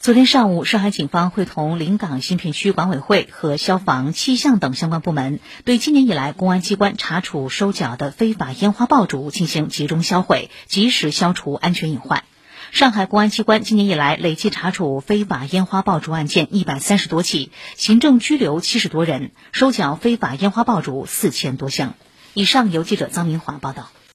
昨天上午，上海警方会同临港新片区管委会和消防、气象等相关部门，对今年以来公安机关查处收缴的非法烟花爆竹进行集中销毁，及时消除安全隐患。上海公安机关今年以来累计查处非法烟花爆竹案件一百三十多起，行政拘留七十多人，收缴非法烟花爆竹四千多箱。以上由记者臧明华报道。